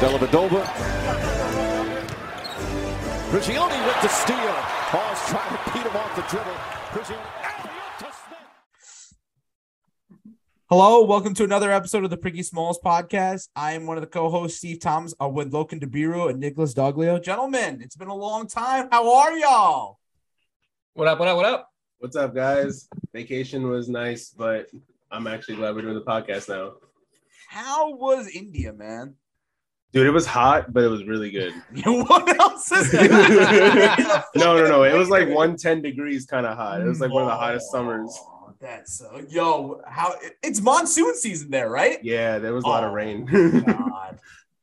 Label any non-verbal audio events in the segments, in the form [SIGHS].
Dellavedova. Prigioni with the steal. Paul's trying to beat him off the dribble. Prigioni. Hello, welcome to another episode of the Pricky Smalls podcast. I am one of the co-hosts, Steve Thomas, uh, with Lokin DeBiro and Nicholas Doglio. Gentlemen, it's been a long time. How are y'all? What up? What up? What up? What's up, guys? Vacation was nice, but I'm actually glad we're doing the podcast now. How was India, man? Dude, it was hot, but it was really good. [LAUGHS] what else is that? [LAUGHS] no, no, no. It was like 110 degrees kind of hot. It was like one of the hottest summers. That's uh, yo, how it's monsoon season there, right? Yeah, there was a lot of Oh, rain. [LAUGHS]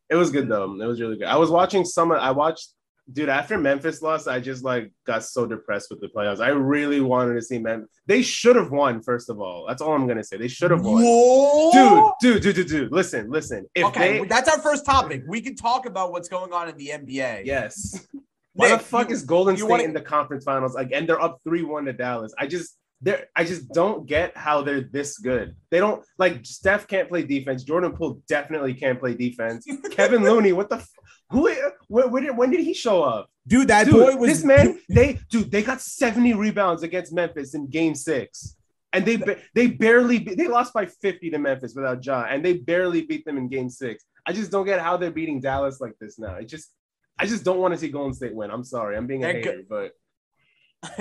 It was good though. It was really good. I was watching some. I watched, dude. After Memphis lost, I just like got so depressed with the playoffs. I really wanted to see Memphis. They should have won. First of all, that's all I'm gonna say. They should have won. Whoa. Dude, dude, dude, dude, dude. Listen, listen. If okay, they, that's our first topic. We can talk about what's going on in the NBA. yes. [LAUGHS] Why the fuck you- is Golden State wanna- in the conference finals? Like, and they're up three one to Dallas. I just, they're, I just don't get how they're this good. They don't like Steph can't play defense. Jordan Poole definitely can't play defense. [LAUGHS] Kevin Looney, what the, f- who, when, when, did, when did he show up? dude, that Dude, boy was this man. They, dude, they got seventy rebounds against Memphis in Game Six. And they they barely they lost by 50 to Memphis without John, and they barely beat them in game six. I just don't get how they're beating Dallas like this now. It just I just don't want to see Golden State win. I'm sorry. I'm being a They're hater, but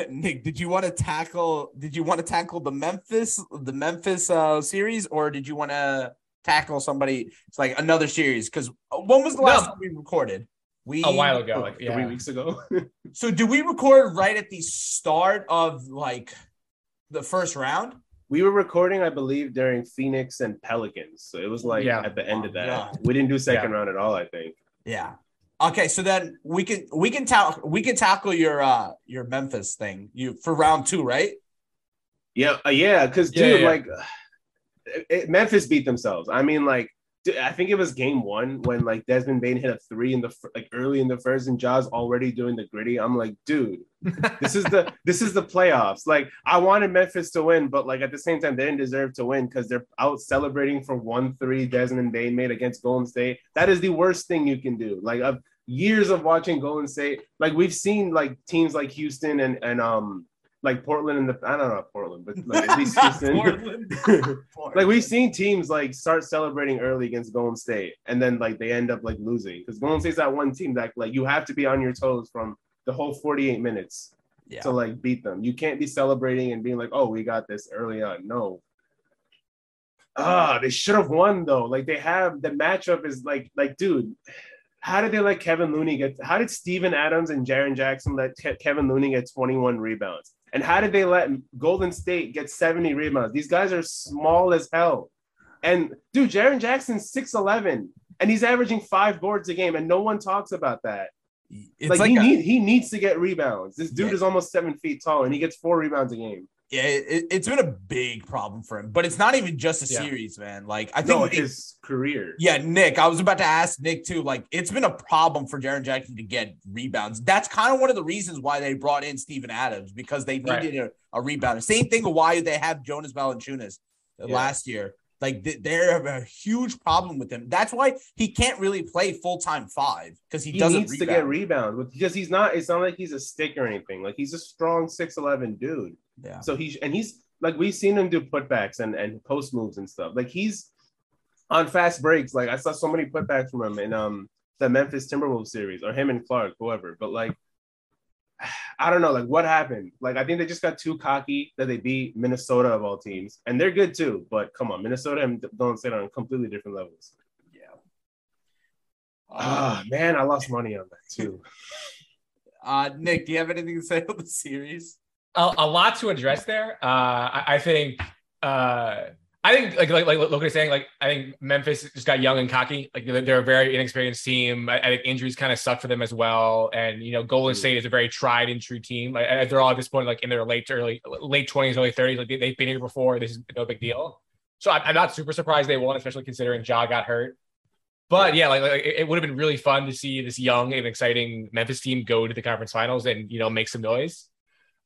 [LAUGHS] Nick, did you want to tackle? Did you want to tackle the Memphis, the Memphis uh, series, or did you want to tackle somebody? It's like another series. Because when was the last No. time we recorded? We A while ago, like three weeks ago. [LAUGHS] So did we record right at the start of like the first round? we were recording, I believe, during Phoenix and Pelicans. So it was like Yeah. at the end of Oh, that. God. We didn't do second round at all, I think. Yeah. Okay, so then we can we can tackle we can tackle your uh your Memphis thing you for round two, right? Yeah, uh, yeah, because dude, yeah. like it, Memphis beat themselves. I mean, like dude, I think it was game one when like Desmond Bane hit a three in the like early in the first, and Ja's already doing the gritty. I'm like, dude, this is the [LAUGHS] this is the playoffs. Like I wanted Memphis to win, but like at the same time, they didn't deserve to win because they're out celebrating for one three Desmond Bane made against Golden State. That is the worst thing you can do. Like of years of watching Golden State, like we've seen like teams like Houston and and um like Portland and the I don't know Portland, but like at least [LAUGHS] Houston. Portland. [LAUGHS] like we've seen teams like start celebrating early against Golden State, and then like they end up like losing because Golden State's that one team that like you have to be on your toes from the whole 48 minutes Yeah. to like beat them. You can't be celebrating and being like, "Oh, we got this early on." No. Ah, they should have won though. Like they have the matchup is like like dude. How did they let Kevin Looney get? How did Steven Adams and Jaren Jackson let Ke- Kevin Looney get 21 rebounds? And how did they let Golden State get 70 rebounds? These guys are small as hell. And dude, Jaren Jackson's 6'11 and he's averaging five boards a game, and no one talks about that. It's like, like, he, a- need, he needs to get rebounds. This dude Yeah. is almost seven feet tall and he gets four rebounds a game. Yeah, it, it's been a big problem for him, but it's not even just a Yeah. series, man. Like I think No, his career. Yeah, Nick, I was about to ask Nick too. Like, it's been a problem for Jaren Jackson to get rebounds. That's kind of one of the reasons why they brought in Steven Adams because they Right. needed a, a rebounder. Same thing with why they have Jonas Valanciunas Yeah. last year. Like, th- they're a huge problem with him. That's why he can't really play full time five because he, He doesn't needs to get rebounds because he's not. It's not like he's a stick or anything. Like he's a strong six eleven dude. yeah. So he's and he's like we've seen him do putbacks and and post moves and stuff. Like he's on fast breaks. Like I saw so many putbacks from him in um the Memphis Timberwolves series or him and Clarke, whoever. But like I don't know, like what happened? Like I think they just got too cocky that they beat Minnesota of all teams, and they're good too. But come on, Minnesota and Golden State are on completely different levels. Yeah. Ah man, I lost money on that too. Uh, Nick, do you have anything to say [LAUGHS] about the series? a, a lot to address there. Uh, I, I think, uh, I think like like like Logan is saying, like I think Memphis just got young and cocky. Like they're, a very inexperienced team. I, I think injuries kind of suck for them as well. And you know, Golden Mm. State is a very tried and true team. Like, I- they're all at this point like in their late to early late twenties, early thirties. Like they, they've been here before. This is no big deal. So I, I'm not super surprised they won, especially considering Ja got hurt. But yeah, like, like it would have been really fun to see this young and exciting Memphis team go to the conference finals and you know make some noise.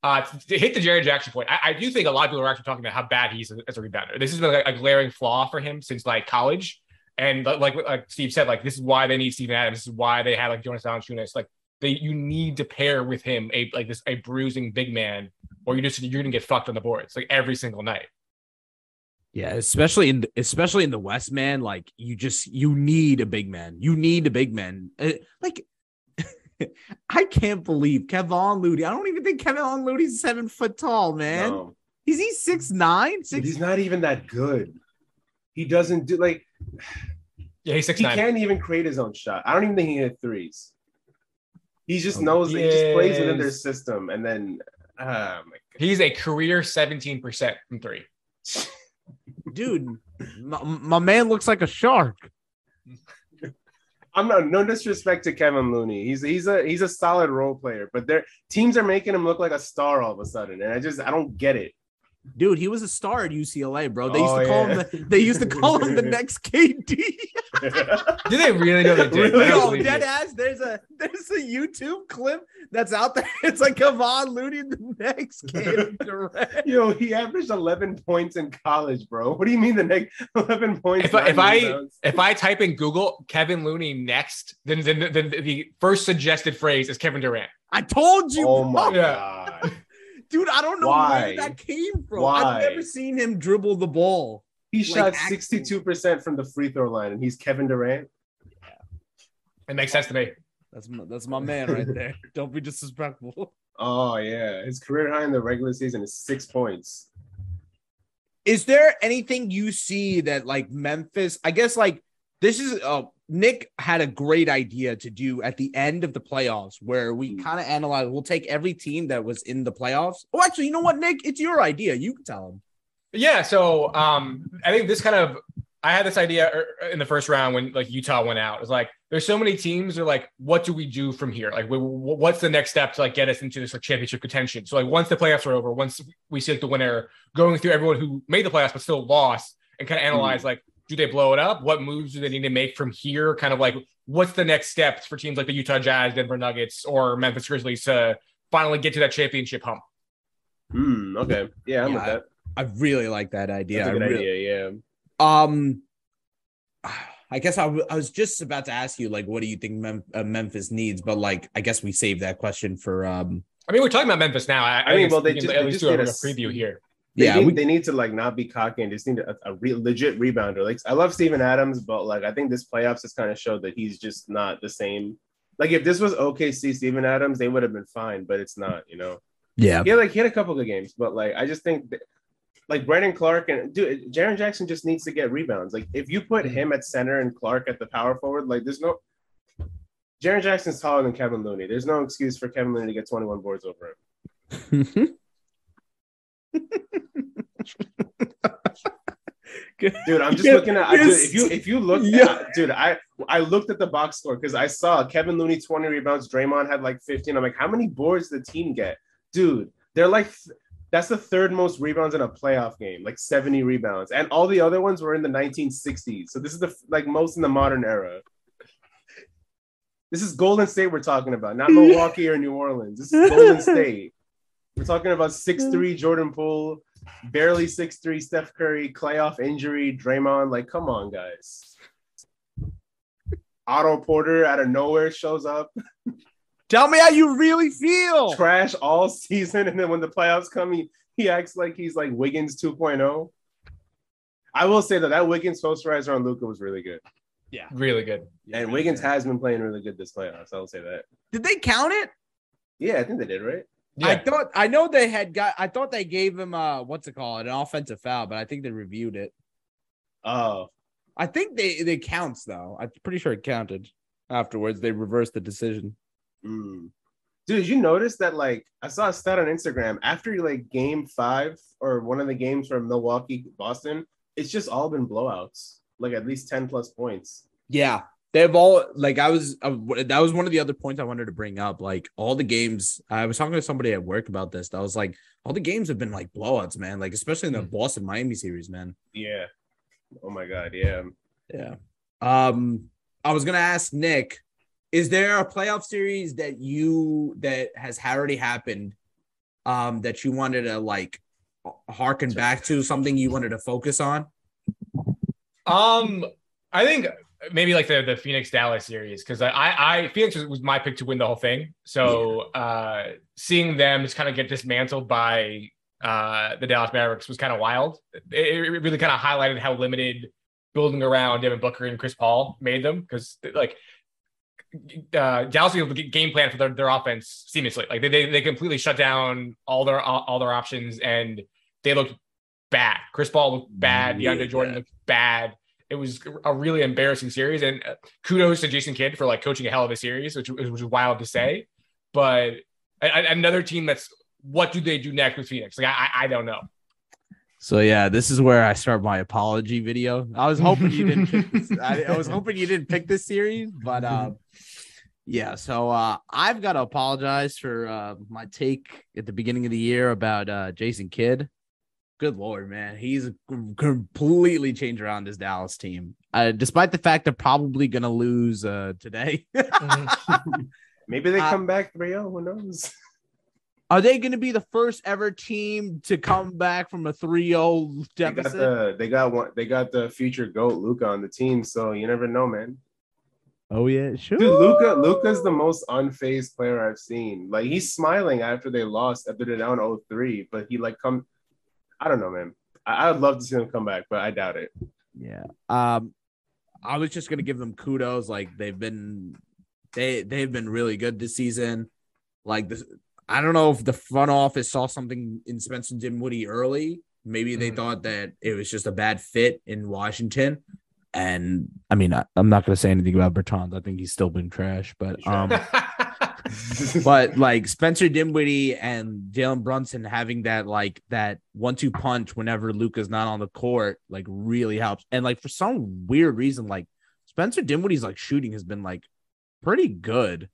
Uh, to, hit the Jared Jackson point, I, I do think a lot of people are actually talking about how bad he is as a rebounder. This has been like a glaring flaw for him since like college, And like like Steve said, like this is why they need Steven Adams. This is why they had like Jonas Valanciunas. Like they you need to pair with him a like this a bruising big man, or you just you're gonna get fucked on the boards like every single night. Yeah, especially in especially in the West, man. Like you just you need a big man. You need a big man. Uh, like [LAUGHS] I can't believe Kevin Looney. I don't even think Kevin Looney's seven foot tall, man. No. Is he six nine? But Six? he's not even that good. He doesn't do like [SIGHS] Yeah, he's six he nine. can't even create his own shot. I don't even think he hit threes. He just Oh, knows that he just plays within their system, and then ah, my He's a career 17% from three. Dude, my, my man looks like a shark. [LAUGHS] I'm not no disrespect to Kevin Looney. He's he's a he's a solid role player, but their teams are making him look like a star all of a sudden, and I just I don't get it. Dude, he was a star at UCLA, bro. They used Oh, to call yeah. him. The, they used to [LAUGHS] call him the next KD. [LAUGHS] Do they really know they did? Really? I don't Yo, believe dead it. ass. There's a there's a YouTube clip that's out there. [LAUGHS] It's like Kevon Looney, the next kid. Durant. Yo, he averaged 11 points in college, bro. What do you mean the next 11 points? If I, if I rebounds? if I type in Google Kevin Looney next, then then, then the first suggested phrase is Kevin Durant. I told you, oh my bro. Yeah. god, dude. I don't know Why? where that came from. Why? I've never seen him dribble the ball. he Like, shot 62% from the free throw line, and he's Kevin Durant. Yeah, It makes sense to me. That's my, that's my man right there. [LAUGHS] Don't be disrespectful. Oh yeah, his career high in the regular season is six points. Is there anything you see that like Memphis? I guess like this is uh Nick had a great idea to do at the end of the playoffs where we Hmm. kind of analyze. We'll take every team that was in the playoffs. Oh, actually, you know what, Nick? It's your idea. You can tell him. Yeah, so um, I think this kind of I had this idea er- in the first round when like Utah went out. It's like there's so many teams. They're like, what do we do from here? Like, wh- wh- what's the next step to like get us into this like championship contention? So like once the playoffs are over, once we see like the winner, going through everyone who made the playoffs but still lost, and kind of analyze like, do they blow it up? What moves do they need to make from here? Kind of like, what's the next steps for teams like the Utah Jazz, Denver Nuggets, or Memphis Grizzlies to finally get to that championship hump? Hmm. Okay. Yeah, I'm Yeah, with that. I really like that idea. That's a good I really- idea. Yeah. Um, I guess I, w- I was just about to ask you like, what do you think Mem- uh, Memphis needs? But like, I guess we saved that question for um. I mean, we're talking about Memphis now. I, I mean, think well, they we can just- at they least just do a, need a a s- preview here. They Yeah, need, we, they need to like not be cocky and just need a, a real legit rebounder. Like I love Steven Adams, but like I think this playoffs has kind of showed that he's just not the same. Like if this was OKC Steven Adams, they would have been fine, but it's not. You know, yeah, had like he had a couple of games, but like I just think that, like Brandon Clarke and dude, Jaren Jackson just needs to get rebounds. Like if you put him at center and Clarke at the power forward, like there's no. Jaren Jackson's taller than Kevin Looney. There's no excuse for Kevin Looney to get 21 boards over him. [LAUGHS] Dude, I'm just Yeah, looking at. I, dude, if you if you look, Yeah. at, dude, I I looked at the box score because I saw Kevin Looney 20 rebounds, Draymond had like 15. I'm like, how many boards did the team get? Dude, they're like, that's the third most rebounds in a playoff game, like 70 rebounds, and all the other ones were in the 1960s. So this is the like most in the modern era. This is Golden State we're talking about, not [LAUGHS] Milwaukee or New Orleans. This is Golden [LAUGHS] State. We're talking about six three mm. Jordan Poole, barely six three Steph Curry, Clay off injury, Draymond. Like, come on, guys. Otto Porter out of nowhere shows up, Tell me how you really feel. trash all season, and then when the playoffs come, he, he acts like he's like Wiggins 2.0. I will say that that Wiggins posterizer on Luka was really good, Yeah, Really good. and Wiggins has been playing really good this playoffs. I will say that. Did they count it? Yeah, I think they did right. Yeah. I thought I know they had got. I thought they gave him uh what's it called an offensive foul, but I think they reviewed it. Oh, I think they they counts though. I'm pretty sure it counted. Afterwards, they reversed the decision. Mm. Dude, did you notice that? Like, I saw a stat on Instagram after like game five or one of the games from Milwaukee, Boston, it's just all been blowouts, like at least 10 plus points. Yeah, they've all like I was. Uh, that was one of the other points I wanted to bring up. Like all the games, I was talking to somebody at work about this. I was like, all the games have been like blowouts, man. Like especially in the Mhm. Boston Miami series, man. Yeah. Oh my God. Yeah. Yeah. Um, I was gonna ask Nick, is there a playoff series that you that has already happened, um, that you wanted to like harken back to something you wanted to focus on? Um, I think maybe like the the Phoenix Dallas series because I, I Phoenix was, was my pick to win the whole thing. So uh, seeing them just kind of get dismantled by uh, the Dallas Mavericks was kind of wild. It, it really kind of highlighted how limited building around Devin Booker and Chris Paul made them because like uh, Dallas was able to game plan for their, their offense seamlessly. Like they, they they completely shut down all their all their options and they looked bad. Chris Paul looked bad. DeAndre Jordan bad. looked bad. It was a really embarrassing series, and uh, kudos to Jason Kidd for like coaching a hell of a series, which, was wild to say. But another team that's what do they do next with Phoenix? Like I, I- don't know. So yeah, this is where I start my apology video. I was hoping you didn't pick this. I, I was hoping you didn't pick this series, but um, yeah. So uh, I've got to apologize for uh, my take at the beginning of the year about uh, Jason Kidd. Good lord, man, he's completely changed around his Dallas team. Uh, despite the fact they're probably gonna lose uh, today, [LAUGHS] Maybe they Uh, come back 3-0. Who knows? are they gonna be the first ever team to come back from a 3-0 They got deficit? the they got one they got the future goat Luka on the team, so you never know, man. oh yeah, sure. Dude, Luka Luka's the most unfazed player I've seen. Like he's smiling after they lost after they're down 0-3, but he like come I don't know, man. I, I would love to see them come back, but I doubt it. Yeah. Um, I was just gonna give them kudos. Like they've been, they they've been really good this season. Like this, I don't know if the front office saw something in Spencer Dinwiddie early. Maybe they Mhm. thought that it was just a bad fit in Washington. And I mean, I, I'm not gonna say anything about Bertans. I think he's still been trash, but um, [LAUGHS] [LAUGHS] but like Spencer Dinwiddie and Jalen Brunson having that like that one two punch whenever Luka's not on the court like really helps. And like for some weird reason, like Spencer Dinwiddie's like shooting has been like pretty good,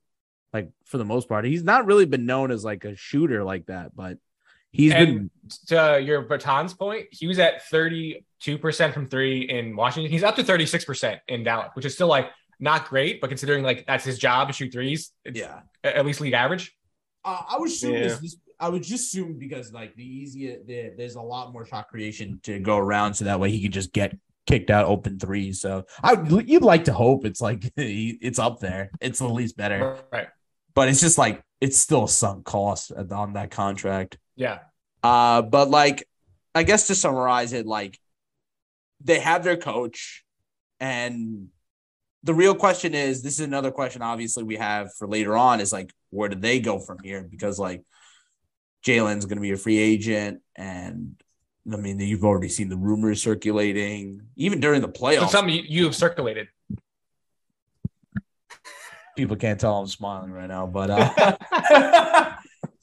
like for the most part. He's not really been known as like a shooter like that, but he's been and to your Bertans point, he was at 32% from three in Washington. He's up to 36% in Dallas, which is still like not great, but considering like that's his job to shoot threes, it's yeah. at least league average. Uh, I would assume Yeah. this, this. I would just assume because like the easier the, there's a lot more shot creation to go around, so that way he could just get kicked out open threes. So I would, you'd like to hope it's like [LAUGHS] it's up there. It's at least better, Right. but it's just like it's still a sunk cost on that contract. Yeah. Uh, but like, I guess to summarize it, like they have their coach, and the real question is this is another question, obviously, we have for later on is like, where do they go from here? Because like Jalen's going to be a free agent, and I mean, you've already seen the rumors circulating, even during the playoffs. something you, you have circulated. People can't tell I'm smiling right now, but uh, [LAUGHS]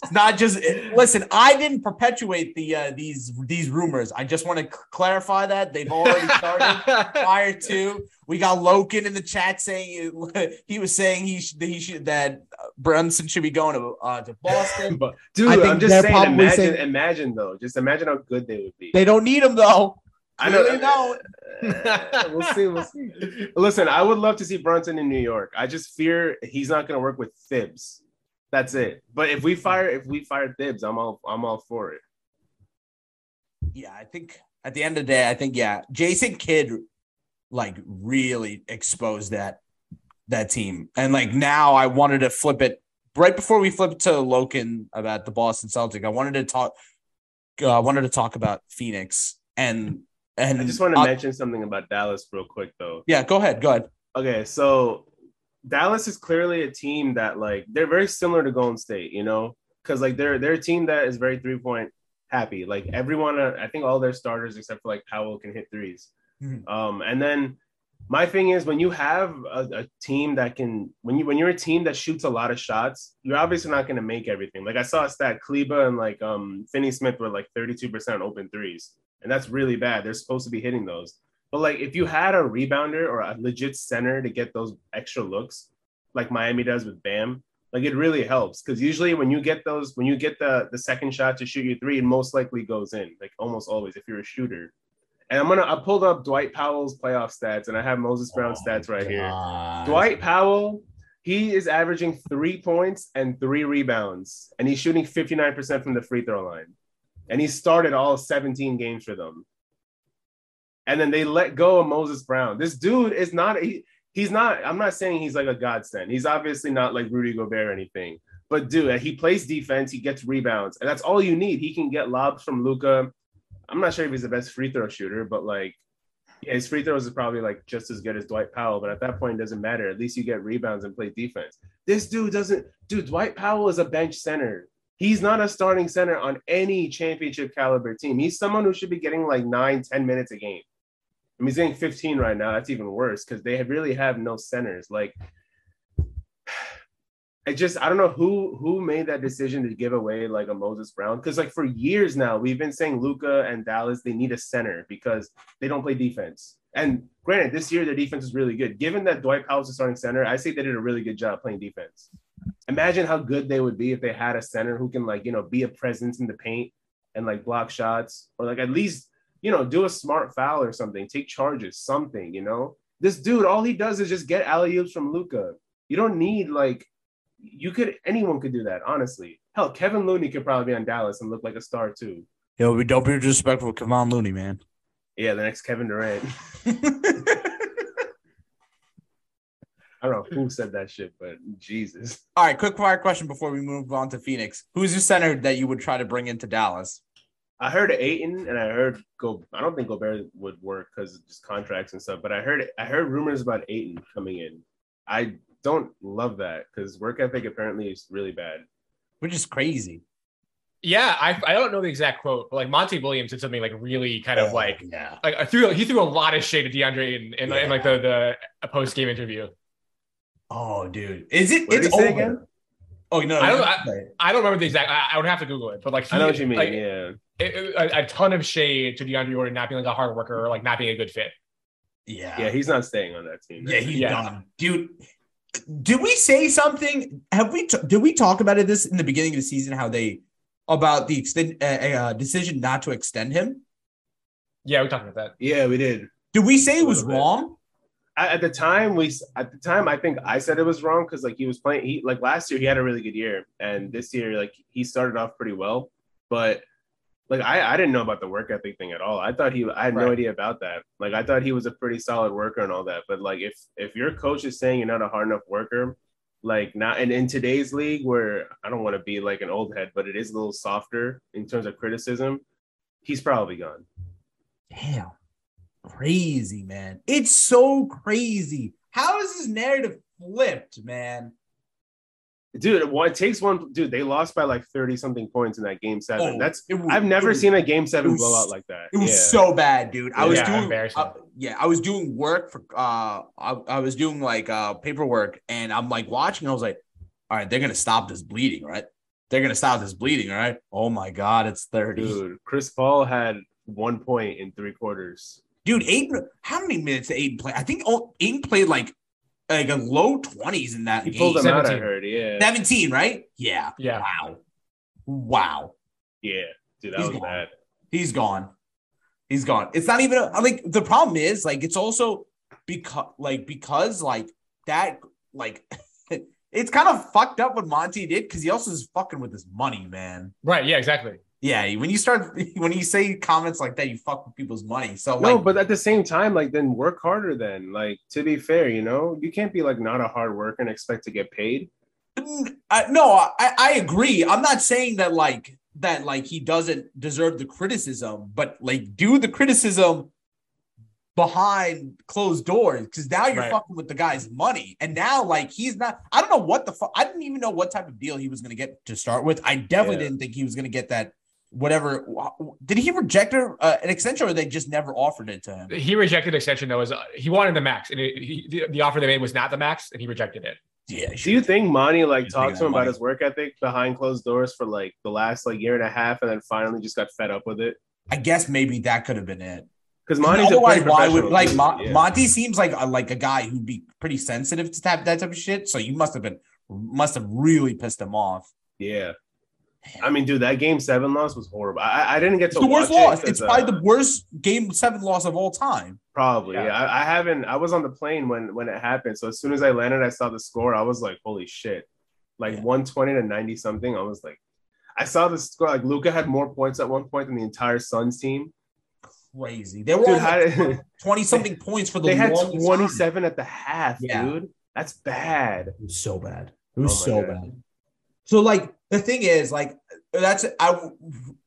it's not just listen. I didn't perpetuate the uh, these these rumors. I just want to c- clarify that they've already started [LAUGHS] prior to. We got Lokin in the chat saying [LAUGHS] he was saying he should, he should that Brunson should be going to uh, to Boston, [LAUGHS] but Dude, I think I'm just saying, imagine, saying- imagine though. Just imagine how good they would be. they don't need him though. I know. Clearly don't. Uh, we'll see. We'll see. Listen, I would love to see Brunson in New York. I just fear he's not going to work with Thibs. That's it. But if we fire, if we fire Thibs, I'm all, I'm all for it. Yeah, I think at the end of the day, I think yeah, Jason Kidd like really exposed that that team, and like now I wanted to flip it right before we flip to Lokin about the Boston Celtic. I wanted to talk. Uh, I wanted to talk about Phoenix and and I just want to uh, mention something about Dallas real quick, though. Yeah, go ahead. Go ahead. Okay, so Dallas is clearly a team that like they're very similar to Golden State, you know, because like they're they're a team that is very three point happy. Like everyone, uh, I think all their starters except for like Powell can hit 3s Mhm. Um, and then my thing is when you have a, a team that can when you when you're a team that shoots a lot of shots, you're obviously not going to make everything. Like I saw a stat, Kleber and like um Finney Smith were like 32% open threes, and that's really bad. They're supposed to be hitting those. But like if you had a rebounder or a legit center to get those extra looks, like Miami does with Bam, like it really helps. Because usually when you get those, when you get the the second shot to shoot your three, it most likely goes in, like almost always if you're a shooter. And I'm gonna I pulled up Dwight Powell's playoff stats, and I have Moses Brown oh stats right here. Dwight Powell, he is averaging three points and three rebounds, and he's shooting 59% from the free throw line. And he started all 17 games for them. And then they let go of Moses Brown. This dude is not he, he's not. I'm not saying he's like a godsend. He's obviously not like Rudy Gobert or anything. But dude, he plays defense. He gets rebounds, and that's all you need. He can get lobs from Luka. I'm not sure if he's the best free throw shooter, but like, yeah, his free throws is probably like just as good as Dwight Powell. But at that point, it doesn't matter. At least you get rebounds and play defense. This dude doesn't. Dude, Dwight Powell is a bench center. He's not a starting center on any championship caliber team. He's someone who should be getting like nine, 10 minutes a game. I mean, he's getting 15 right now. That's even worse because they really have no centers. Like, I just I don't know who who made that decision to give away like a Moses Brown because like for years now we've been saying Luka and Dallas they need a center because they don't play defense. And granted, this year their defense is really good. Given that Dwight Powell's a starting center, I say they did a really good job playing defense. Imagine how good they would be if they had a center who can like you know be a presence in the paint and like block shots or like at least you know do a smart foul or something, take charges, something. You know, this dude all he does is just get alley oops from Luka. You don't need like you could anyone could do that, honestly. Hell, Kevin Looney could probably be on Dallas and look like a star too. Yo, we don't be disrespectful Kevin Looney, man. Yeah, the next Kevin Durant. [LAUGHS] I don't know who said that shit, but Jesus. All right, quick fire question before we move on to Phoenix. Who's your center that you would try to bring into Dallas? I heard Ayton and I heard go. I don't think Gobert would work because of just contracts and stuff. But I heard I heard rumors about Ayton coming in. I don't love that because work ethic apparently is really bad. Which is crazy. Yeah, I, I don't know the exact quote, but like Monty Williams did something like really kind of like yeah. like I threw he threw a lot of shade at DeAndre in, in, in like the the post game interview. Oh, dude, is it? What did it's over. again? Oh no, I don't- I- I don't remember the exact. I, I would have to Google it, but like I know what you mean. like, yeah, it- it- a, a ton of shade to DeAndre Jordan not being like a hard worker or like not being a good fit. yeah, yeah, he's not staying on that team. yeah, he's Yeah. done, dude. Did we say something? Have we? T- did we talk about it this in the beginning of the season? How they about the extend uh, uh, decision not to extend him? Yeah, we talked about that. yeah, we did. Did we say it was wrong? at at the time we at the time I think I said it was wrong because like he was playing he like last year he had a really good year and this year like he started off pretty well but like I I didn't know about the work ethic thing at all I thought he I had no idea about that like I thought he was a pretty solid worker and all that but like if if your coach is saying you're not a hard enough worker like not and in today's league where I don't want to be like an old head but it is a little softer in terms of criticism he's probably gone Damn, crazy man! It's so crazy. How is this narrative flipped, man? Dude well, it takes one dude they lost by like 30 something points in that game seven Oh, that's it was- I've never was- seen a game seven was- blowout like that. It was yeah. so bad, dude. I was Yeah, doing uh, yeah, I was doing work for uh I, I was doing like uh paperwork and I'm like watching, I was like, all right, they're gonna stop this bleeding, right? They're gonna stop this bleeding, right? Oh my god, it's 30. Dude, dude. Chris Paul had one point in three quarters. Dude Ayton, how many minutes did Ayton play? I think oh, Ayton played like like a low 20s in that He game. pulled them out. I 17. heard. Yeah, 17, right? Yeah. Yeah. Wow. Wow. yeah, dude, that He's was gone. bad. He's gone. He's gone. It's not even a, like the problem is like it's also because like because like that like [LAUGHS] it's kind of fucked up what Monty did because he also is fucking with his money, man. Right. Yeah. Exactly. Yeah, when you start [LAUGHS] when you say comments like that, you fuck with people's money. So No, like, but at the same time, like then work harder. Then, like to be fair, you know, you can't be like not a hard worker and expect to get paid. I, no, I, I agree. I'm not saying that like that like he doesn't deserve the criticism, but like do the criticism behind closed doors because now you're Right. fucking with the guy's money, and now like he's not. I don't know what the fuck. I didn't even know what type of deal he was going to get to start with. I definitely Yeah. didn't think he was going to get that. Whatever. Did he reject a, uh, an extension, or they just never offered it to him? He rejected extension though. As he wanted the max, and it, he, the, the offer they made was not the max, and he rejected it. Yeah. Do you think Monty like talked to him that about money. his work ethic behind closed doors for like the last like year and a half, and then finally just got fed up with it? I guess maybe that could have been it. Because Monty's a Otherwise, pretty why would like dude, Mon- yeah. Monty seems like a, like a guy who'd be pretty sensitive to that that type of shit. So you must have been must have really pissed him off. Yeah. I mean, dude, that game seven loss was horrible. I, I didn't get It's to the worst watch it It's probably uh, the worst game seven loss of all time. Probably, Yeah. yeah. I, I haven't. I was on the plane when when it happened. So as soon as I landed, I saw the score. I was like, "Holy shit!" Like Yeah. one twenty to ninety something. I was like, I saw the score. Like Luka had more points at one point than the entire Suns team. crazy. They were Dude, on how did- [LAUGHS] twenty something points for the they had 27 at the half, Yeah. dude. That's bad. It was so bad. It was Oh my so God. bad. So like the thing is like that's I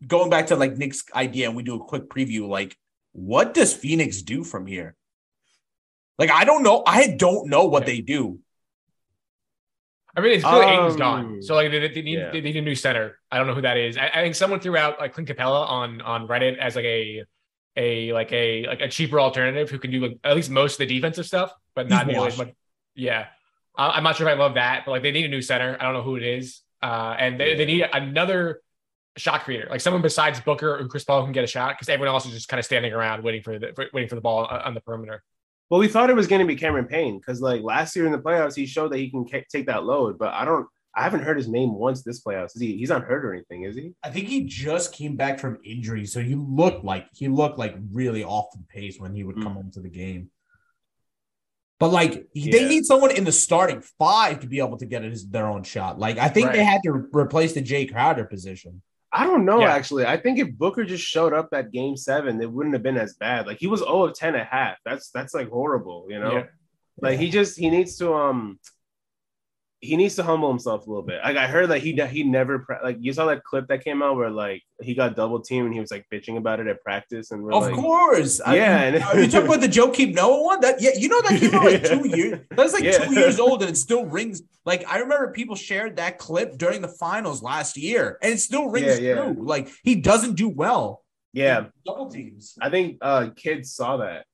going back to like Nick's idea, and we do a quick preview. Like, what does Phoenix do from here? Like, I don't know. I don't know what they do. I mean, it's clear Ayton's Um, gone. So like they, they need yeah. they need a new center. I don't know who that is. I, I think someone threw out like Clint Capela on on Reddit as like a a like a like a cheaper alternative who can do like at least most of the defensive stuff, but not nearly as much. Yeah, I, I'm not sure if I love that, but like they need a new center. I don't know who it is, uh, and they, they need another shot creator, like someone besides Booker or Chris Paul can get a shot because everyone else is just kind of standing around waiting for the for, waiting for the ball on on the perimeter. Well, we thought it was going to be Cameron Payne because, like, last year in the playoffs, he showed that he can ca- take that load. But I don't, I haven't heard his name once this playoffs. Is he? He's not hurt or anything, is he? I think he just came back from injury, so he looked like he looked like really off the pace when he would come into the game. But like he- they need someone in the starting five to be able to get his, their own shot. Like I think they had to re- replace the Jae Crowder position. I don't know. Yeah. Actually, I think if Booker just showed up at Game Seven, it wouldn't have been as bad. Like he was 0 of 10 at half. That's that's like horrible, you know. Yeah. Like he just he needs to um he needs to humble himself a little bit. Like I heard that he he never pra- like you saw that clip that came out where like he got double teamed and he was like bitching about it at practice and we're Of like, course. I- Yeah, are you talking about the Joe Keep Noah one? That yeah, you know that came out like [LAUGHS] two years. That's like Yeah. two years old and it still rings. Like I remember people shared that clip during the finals last year, and it still rings Yeah, yeah. true. Like he doesn't do well. yeah. Double teams. I think uh kids saw that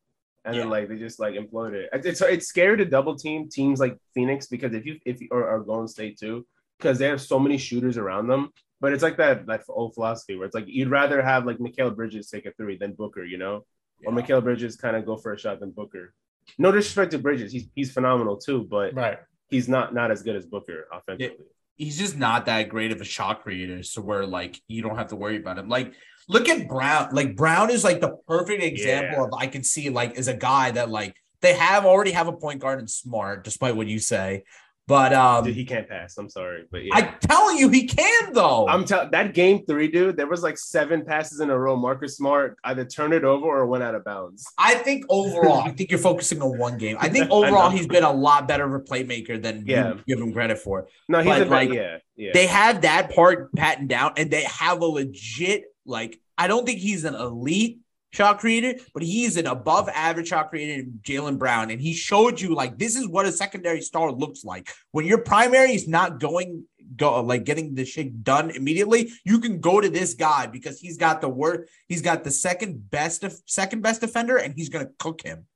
and then like they just like imploded. It's it's, it's scary to double team teams like Phoenix because if you if you or, or Golden State too because they have so many shooters around them. But it's like that that old philosophy where it's like you'd rather have like Mikal Bridges take a three than Booker, you know, or Yeah. Mikal Bridges kind of go for a shot than Booker. No disrespect to Bridges, he's he's phenomenal too, but Right. he's not not as good as Booker offensively. he's just not that great of a shot creator. So where like you don't have to worry about him. Like look at Brown. Like Brown is like the perfect example Yeah. of I can see like is a guy that like they have already have a point guard and smart, despite what you say. But um Dude, he can't pass. I'm sorry, but yeah. I'm telling you, he can though. I'm telling that game three, dude. There was like seven passes in a row. Marcus Smart either turned it over or went out of bounds. I think overall, I think you're focusing on one game. I think [LAUGHS] I overall he's been a lot better of a playmaker than Yeah. you give him credit for. No, he's But, a like, yeah, yeah. They have that part patted down, and they have a legit like. I don't think he's an elite shot creator, but he's an above average shot creator, Jalen Brown, and he showed you like this is what a secondary star looks like when your primary is not going go like getting the shit done immediately. You can go to this guy because he's got the work. He's got the second best of second best defender, and he's gonna cook him.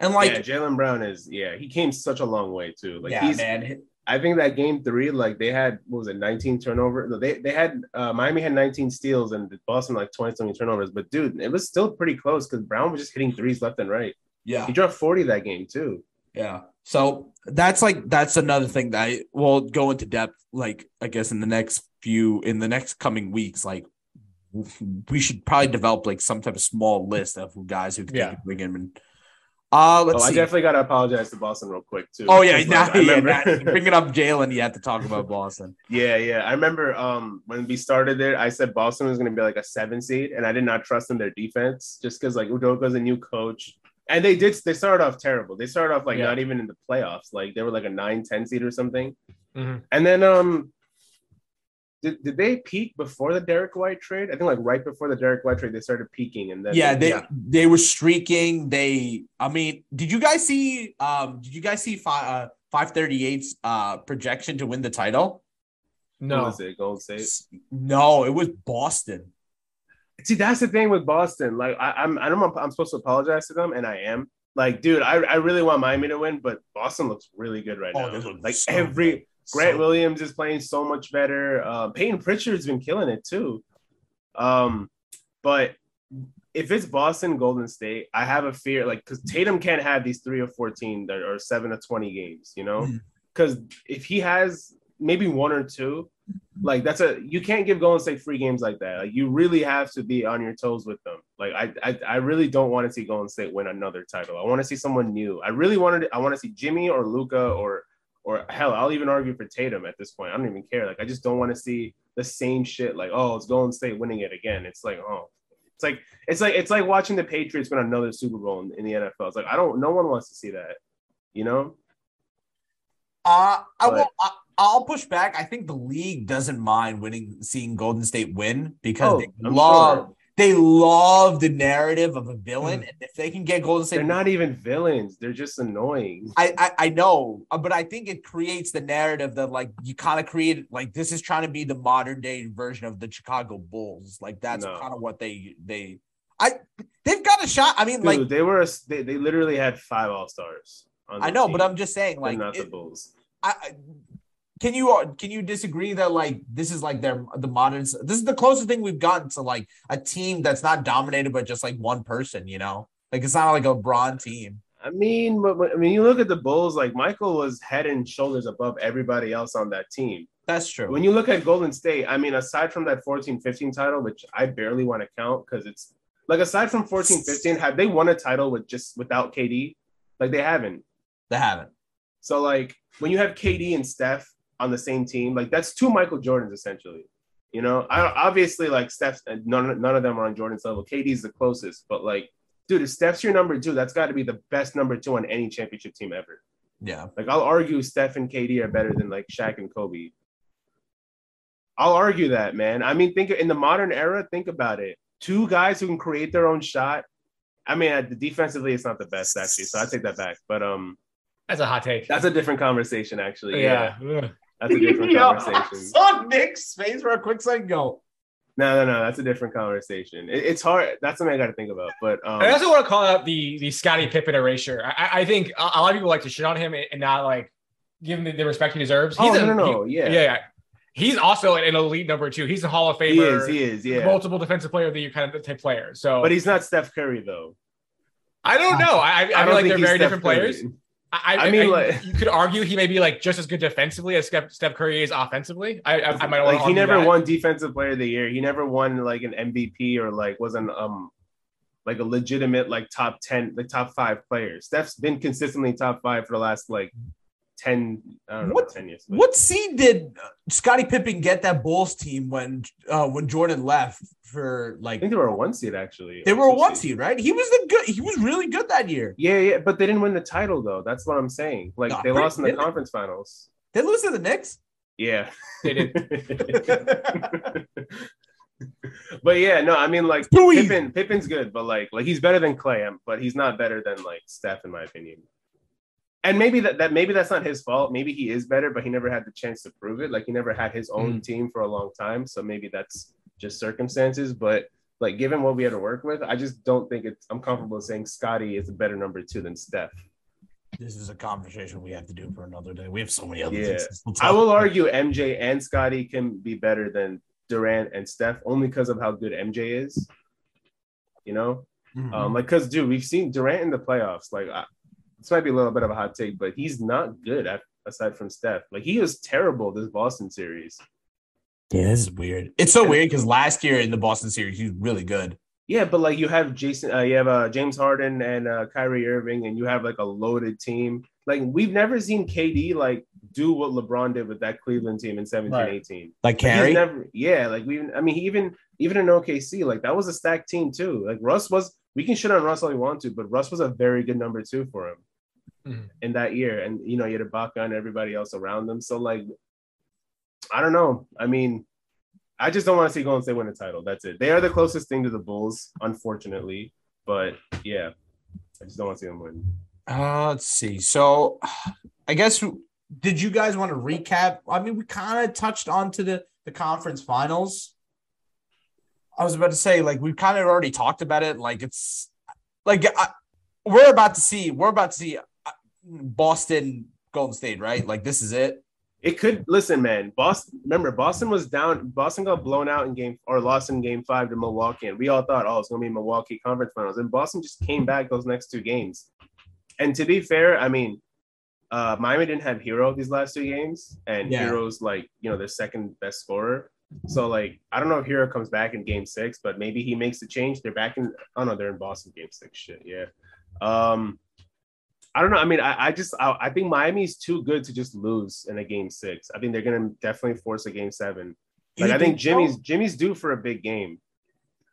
And like, yeah, Jalen Brown is yeah, he came such a long way too. Like yeah, he's man, I think that game three, like they had what was it, 19 turnovers? No, They they had uh, Miami had 19 steals and Boston like 20 something turnovers. But dude, it was still pretty close because Brown was just hitting threes left and right. yeah. He dropped 40 that game too. Yeah. So that's like that's another thing that I will go into depth. Like I guess in the next few in the next coming weeks, like we should probably develop like some type of small list of guys who can Yeah. bring him in. Uh let's oh, I definitely gotta apologize to Boston real quick too. oh yeah, 'Cause, now, like, yeah, remember- now- bringing up [LAUGHS] Jalen, you have to talk about Boston. Yeah, yeah. I remember um when we started there, I said Boston was gonna be like a seven seed, and I did not trust in their defense just because like Udoka's a new coach. And they did they started off terrible. They started off like Yeah. not even in the playoffs. Like they were like a 9-10 seed or something. Mhm. And then um did, did they peak before the Derrick White trade? I think like right before the Derrick White trade, they started peaking and then Yeah, they they were streaking. They I mean, did you guys see um did you guys see five uh 538's uh projection to win the title? No. was it Golden State? No, it was Boston. See, that's the thing with Boston. Like, I, I'm, I don't know, I'm supposed to apologize to them, and I am. Like, dude, I, I really want Miami to win, but Boston looks really good right Oh, now. they look like so every good. Grant So- Williams is playing so much better. Uh, Payton Pritchard's been killing it too. Um, but if it's Boston, Golden State, I have a fear, like, because Tatum can't have these three or fourteen or seven or twenty games, you know, because if he has maybe one or two, like that's a you can't give Golden State free games like that. Like you really have to be on your toes with them. Like I I, I really don't want to see Golden State win another title. I want to see someone new. I really wanted I want to see Jimmy or Luka or or hell, I'll even argue for Tatum at this point. I don't even care. Like I just don't want to see the same shit. Like oh, it's Golden State winning it again. It's like oh It's like it's like it's like watching the Patriots win another Super Bowl in, in the NFL. It's like I don't. No one wants to see that. You know. Uh, I will. I, I'll push back. I think the league doesn't mind winning, seeing Golden State win because Oh, they I'm love sure. They love the narrative of a villain, and if they can get Golden State, They're not even villains. They're just annoying. I, I I know, uh, but I think it creates the narrative that like you kind of create like this is trying to be the modern day version of the Chicago Bulls. Like that's No. kind of what they they I they've got a shot. I mean, Dude, like they were a, they, they literally had five all stars. I know, but I'm just saying, like, not the Bulls. I can you uh, can you disagree that like this is like their the modern this is the closest thing we've gotten to like a team that's not dominated by just like one person, you know? Like it's not like a Braun team. I mean, but, but- I mean, you look at the Bulls. Like Michael was head and shoulders above everybody else on that team. That's true. When you look at Golden State, I mean, aside from that 14-15 title, which I barely want to count because it's like aside from 14-15, have they won a title with just without KD? Like they haven't. they haven't. So like when you have KD and Steph on the same team, like that's two Michael Jordans essentially. You know, I obviously like Steph. None none of them are on Jordan's level. KD's the closest, but like, dude, if Steph's your number two, that's got to be the best number two on any championship team ever. Yeah. Like I'll argue Steph and KD are better than like Shaq and Kobe. I'll argue that, man. I mean, think in the modern era, think about it. Two guys who can create their own shot. I mean, uh, defensively, it's not the best actually, so I take that back. But um, That's a hot take. that's a different conversation, actually. Yeah, yeah. That's a [LAUGHS] different Yo, I conversation. saw Nick's face for a quick second go. No, no, no, that's a different conversation. It- it's hard. That's something I got to think about. But um, I also want to call out the the Scottie Pippen erasure. I, I- I think a a lot of people like to shit on him and not like give him the, the respect he deserves. oh He's no, a- no, no, he- yeah, yeah, yeah. He's also an elite number two. He's a Hall of Famer. he is, he is, yeah. multiple defensive player of the year kind of type player. So, But he's not Steph Curry though. I don't know. I, I, I feel don't like they're very Steph different Curry. players. I, I mean, like- you could argue he may be like just as good defensively as Steph, Steph Curry is offensively. I, I, I might like he never won defensive player of the year. He never won like an MVP or like wasn't um like a legitimate like top 10 like top 5 player. Steph's been consistently top 5 for the last like 10 I don't know What- 10 years. but- What seed did Scottie Pippen get that Bulls team when uh when Jordan left for like I think they were a 1 seed actually. they were a one seed, right? He was the good he was really good that year. Yeah, yeah, but they didn't win the title though. That's what I'm saying. Like Nah, they lost in the didn't they? conference finals. They lose to the Knicks. Yeah. They did. [LAUGHS] but yeah, no, I mean like Too. Pippen, Pippen's good, but like like he's better than Clay, but he's not better than like Steph in my opinion. And maybe that, that maybe that's not his fault. Maybe he is better, but he never had the chance to prove it. Like he never had his own team for a long time, so maybe that's just circumstances. But like given what we had to work with, I just don't think it's. I'm comfortable saying Scottie is a better number two than Steph. This is a conversation we have to do for another day. We have so many other Yeah. things. I will argue MJ and Scottie can be better than Durant and Steph only because of how good MJ is. You know, Mhm. um, like because dude, we've seen Durant in the playoffs. Like I, this might be a little bit of a hot take, but he's not good at, aside from Steph. Like he was terrible this Boston series. yeah, this is weird. It's so weird because last year in the Boston series, he was really good. Yeah, but like you have Jason, uh, you have uh, James Harden and uh, Kyrie Irving, and you have like a loaded team. Like we've never seen KD like do what LeBron did with that Cleveland team in 17, Right. 18. Like Like, he's Kyrie. never, yeah, like we, I mean, he even even in OKC, like that was a stacked team too. Like Russ was, we can shit on Russ all we want to, but Russ was a very good number two for him Mhm. in that year. And you know, you had Ibaka and everybody else around them. So like, I don't know. I mean, I just don't want to see Golden State win a title. That's it. They are the closest thing to the Bulls, unfortunately. But yeah, I just don't want to see them win. Uh, let's see. So, I guess did you guys want to recap? I mean, we kind of touched on to the the conference finals. I was about to say, like, we've kind of already talked about it. Like, it's like I, we're about to see, we're about to see Boston, Golden State, right? Like, this is it. It could listen, man. Boston. Remember, Boston was down. Boston got blown out in game or lost in game five to Milwaukee, and we all thought, oh, it's gonna be Milwaukee conference finals. And Boston just came back those next two games. And to be fair, I mean, uh, Miami didn't have Herro these last two games, and Yeah. Herro's like you know their second best scorer. So like, I don't know if Hero comes back in game six, but maybe he makes the change. They're back in. Oh no, they're in Boston game six. Shit, yeah. Um, I don't know. I mean, I, I just I, I think Miami's too good to just lose in a game six. I think they're gonna definitely force a game seven. Like I think? Jimmy's Jimmy's due for a big game.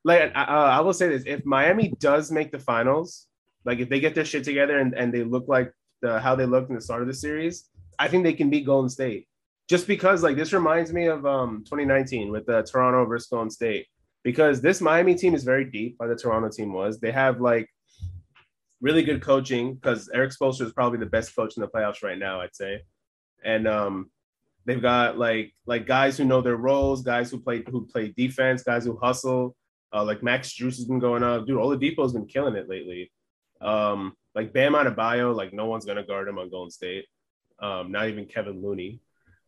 like uh, I will say this: if Miami does make the finals, like if they get their shit together and, and they look like the how they looked in the start of the series, I think they can beat Golden State. Just because like this reminds me of um 2019 with the Toronto versus Golden State. Because this Miami team is very deep, like the Toronto team was. They have like really good coaching because Erik Spoelstra is probably the best coach in the playoffs right now, I'd say. And um they've got like like guys who know their roles, guys who play who play defense, guys who hustle. Uh, like Max Strus has been going up. Dude, Oladipo's been killing it lately. Um, like Bam Adebayo, like no one's gonna guard him on Golden State. Um, not even Kevin Looney.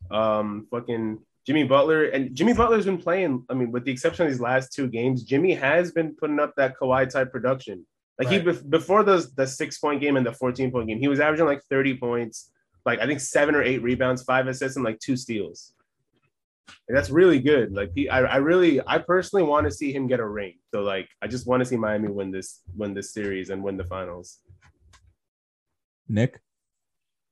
Um, fucking Jimmy Butler and Jimmy Butler's been playing. I mean, with the exception of these last two games, Jimmy has been putting up that Kawhi type production. Like Right. he bef- before those the six point game and the fourteen point game, he was averaging like thirty points, like I think seven or eight rebounds, five assists, and like two steals. And that's really good. Like he, I, I really, I personally want to see him get a ring. So like, I just want to see Miami win this, win this series and win the finals. Nick.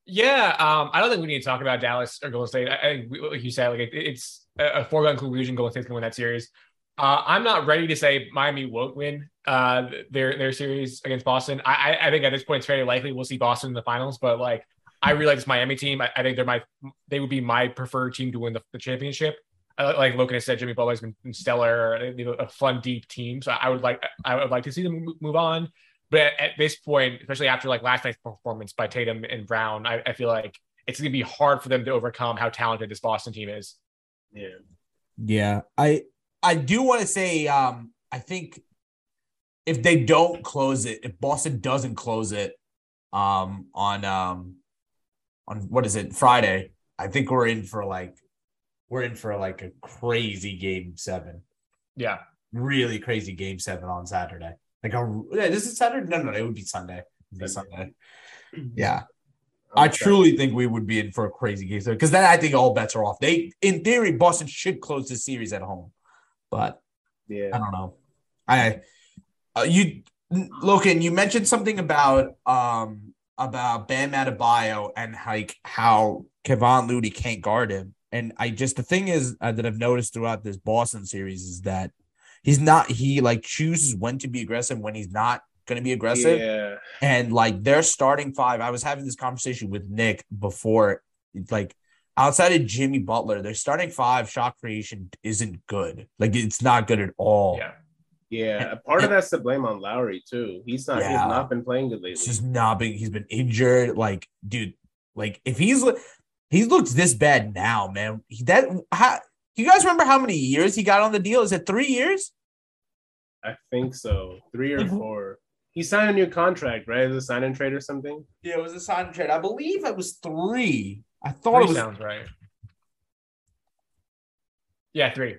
Yeah, um, I don't think we need to talk about Dallas or Golden State. I, I think, like you said, like it, it's a a foregone conclusion. Golden State's gonna win that series. Uh, I'm not ready to say Miami won't win uh, their their series against Boston. I, I I think at this point it's very likely we'll see Boston in the finals. But like, I really like this Miami team. I, I think they're my they would be my preferred team to win the, the championship. I, like Lokin has said, Jimmy Butler's been, been stellar. They have a fun, deep team. So I would like I would like to see them move on. But at, at this point, especially after like last night's performance by Tatum and Brown, I, I feel like it's going to be hard for them to overcome how talented this Boston team is. Yeah. Yeah, I I do want to say um I think if they don't close it, if Boston doesn't close it um on um on what is it Friday, I think we're in for like we're in for like a crazy game seven. Yeah. Really crazy game seven on Saturday. Like a yeah, this is Saturday? No, no, it would be Sunday. It would be Sunday. [CLEARS THROAT] Yeah. I truly think we would be in for a crazy game because then I think all bets are off. They, in theory, Boston should close the series at home, but yeah, I don't know. I, uh, you, Lokin, you mentioned something about um about Bam Adebayo and like how Kevon Looney can't guard him, and I just the thing is uh, that I've noticed throughout this Boston series is that he's not he like chooses when to be aggressive when he's not going to be aggressive. Yeah. And like their starting five, I was having this conversation with Nick before. Like outside of Jimmy Butler, their starting five shot creation isn't good. Like it's not good at all. Yeah. Yeah. Part of that's to blame on Lowry too. He's not. He's not been playing good It's lately. just not big. He's been injured. Like, dude, like if he's he looks this bad now, man. He, that how you guys remember how many years he got on the deal? Is it three years? I think so. Three or mm-hmm. four. He signed a new contract, right? As a sign and trade or something. Yeah, it was a sign and trade. I believe it was three. I thought Three it was. sounds right. Yeah, three.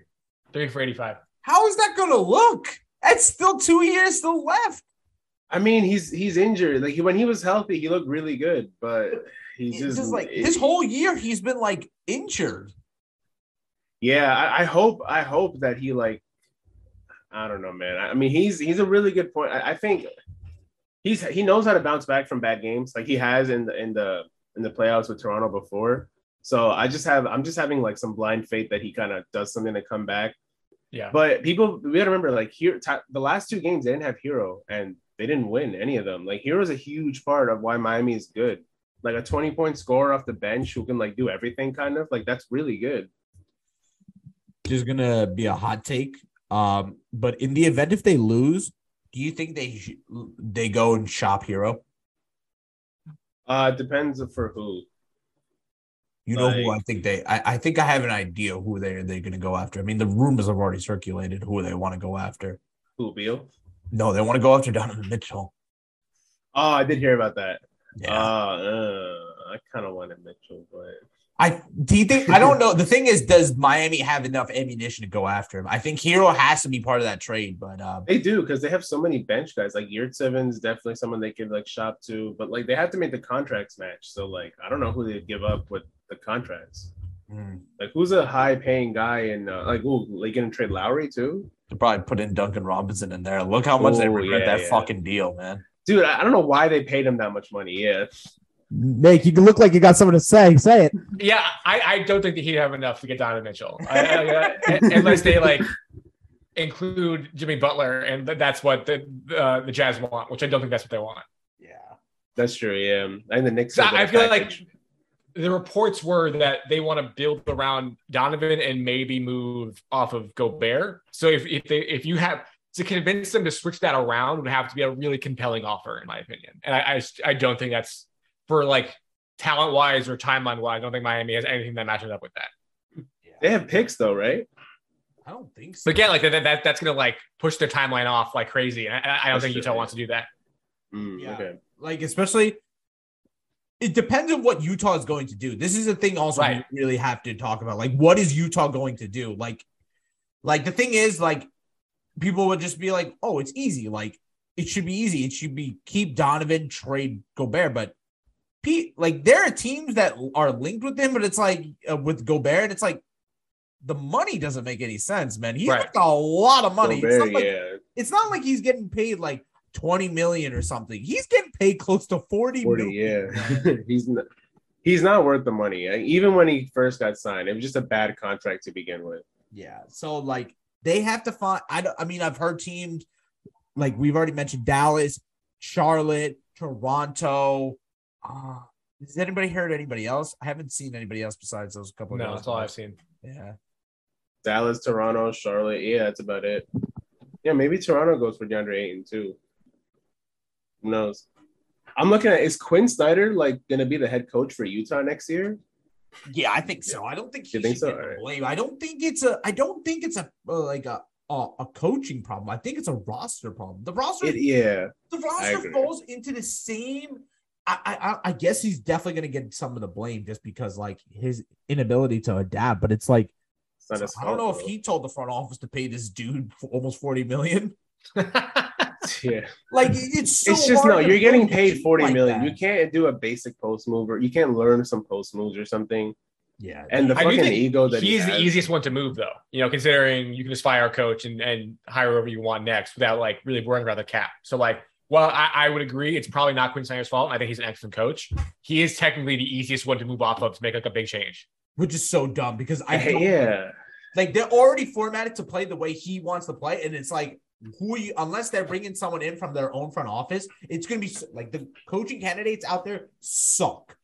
Three for 85. How is that going to look? That's still two years still left. I mean, he's he's injured. Like he, when he was healthy, he looked really good, but he's just, just like this whole year he's been like injured. Yeah, I, I hope I hope that he like I don't know, man. I, I mean, he's he's a really good point. I, I think he's he knows how to bounce back from bad games, like he has in the in the in the playoffs with Toronto before. So I just have I'm just having like some blind faith that he kind of does something to come back. Yeah. But people, we gotta remember, like here, ti- the last two games they didn't have Herro, and they didn't win any of them. Like Herro's a huge part of why Miami is good. Like a 20 point scorer off the bench who can like do everything, kind of like that's really good. Just gonna be a hot take. Um, but in the event if they lose, do you think they sh- they go and shop Herro? Uh, it depends for who. You know who I think they. I, I think I have an idea who they they're gonna go after. I mean, the rumors have already circulated who they want to go after. Who Beal? No, they want to go after Donovan Mitchell. Oh, I did hear about that. Yeah. Uh, uh, I kind of wanted Mitchell, but I do you think I don't [LAUGHS] know. The thing is, does Miami have enough ammunition to go after him? I think Herro has to be part of that trade, but uh, they do because they have so many bench guys. Like Yurtsevens, definitely someone they could like shop to, but like they have to make the contracts match. So like I don't know who they'd give up with the contracts. hmm, Like who's a high paying guy and uh, like ooh, they gonna trade Lowry too? to probably put in Duncan Robinson in there. Look how much they Oh, regret yeah, that yeah. fucking deal, man. Dude, I I don't know why they paid him that much money. Yeah, Nick, you look like you got something to say. Say it. Yeah, I, I don't think that he'd have enough to get Donovan Mitchell. I, I, I- unless they like include Jimmy Butler, and that's what the uh, the Jazz want, which I don't think that's what they want. Yeah. That's true. Yeah, and the Knicks. So I feel like the reports were that they want to build around Donovan and maybe move off of Gobert. So if if they if you have to convince them to switch that around would have to be a really compelling offer, in my opinion. And I I, I don't think that's for like talent wise or timeline wise. I don't think Miami has anything that matches up with that. they have picks though, right? I don't think so. But again, like that, that that's gonna like push their timeline off like crazy. And I, I don't That's think true, Utah yeah. wants to do that. Mm, Yeah. Okay. like especially it depends on what Utah is going to do. This is a thing also Right. we really have to talk about. Like, what is Utah going to do? Like, like the thing is, like, people would just be like, oh, it's easy. Like, it should be easy. It should be keep Donovan, trade Gobert. But Pete, like, there are teams that are linked with him, but it's like uh, with Gobert, it's like the money doesn't make any sense, man. He's Right. got a lot of money. Gobert, it's, not like, yeah, it's not like he's getting paid like 20 million or something. He's getting paid close to 40 forty. million. Yeah, [LAUGHS] he's not. He's not worth the money. Even when he first got signed, it was just a bad contract to begin with. Yeah. So like they have to find I don't I mean I've heard teams like we've already mentioned Dallas, Charlotte, Toronto. Uh has anybody heard anybody else? I haven't seen anybody else besides those couple of No, guys. that's all I've seen. Yeah. Dallas, Toronto, Charlotte. Yeah, that's about it. Yeah, maybe Toronto goes for DeAndre Ayton too. Who knows? I'm looking at is Quinn Snyder like going to be the head coach for Utah next year? Yeah, I think so. I don't think he You think so? get the Alright. blame. I don't think it's a I don't think it's a uh, like a a, a coaching problem. I think it's a roster problem. The roster It, yeah, the roster agree. falls into the same. I, I I- I guess he's definitely going to get some of the blame just because like his inability to adapt. But it's like it's not his I don't know fault, if he told the front office to pay this dude for almost forty million. [LAUGHS] Yeah, Like it's so it's just hard no. You're getting paid team forty like million. that. You can't do a basic post move or you can't learn some post moves or something. yeah, And the I fucking ego that he he is the easiest one to move, though. You know, considering you can just fire a coach and, and hire whoever you want next without like really worrying about the cap. So, like, well, I, I would agree. It's probably not Quinn Snyder's fault. I think he's an excellent coach. He is technically the easiest one to move off of to make like a big change. which is so dumb because I Hey, don't, yeah, like they're already formatted to play the way he wants to play, and it's like who are you unless they're bringing someone in from their own front office, it's gonna be like the coaching candidates out there suck.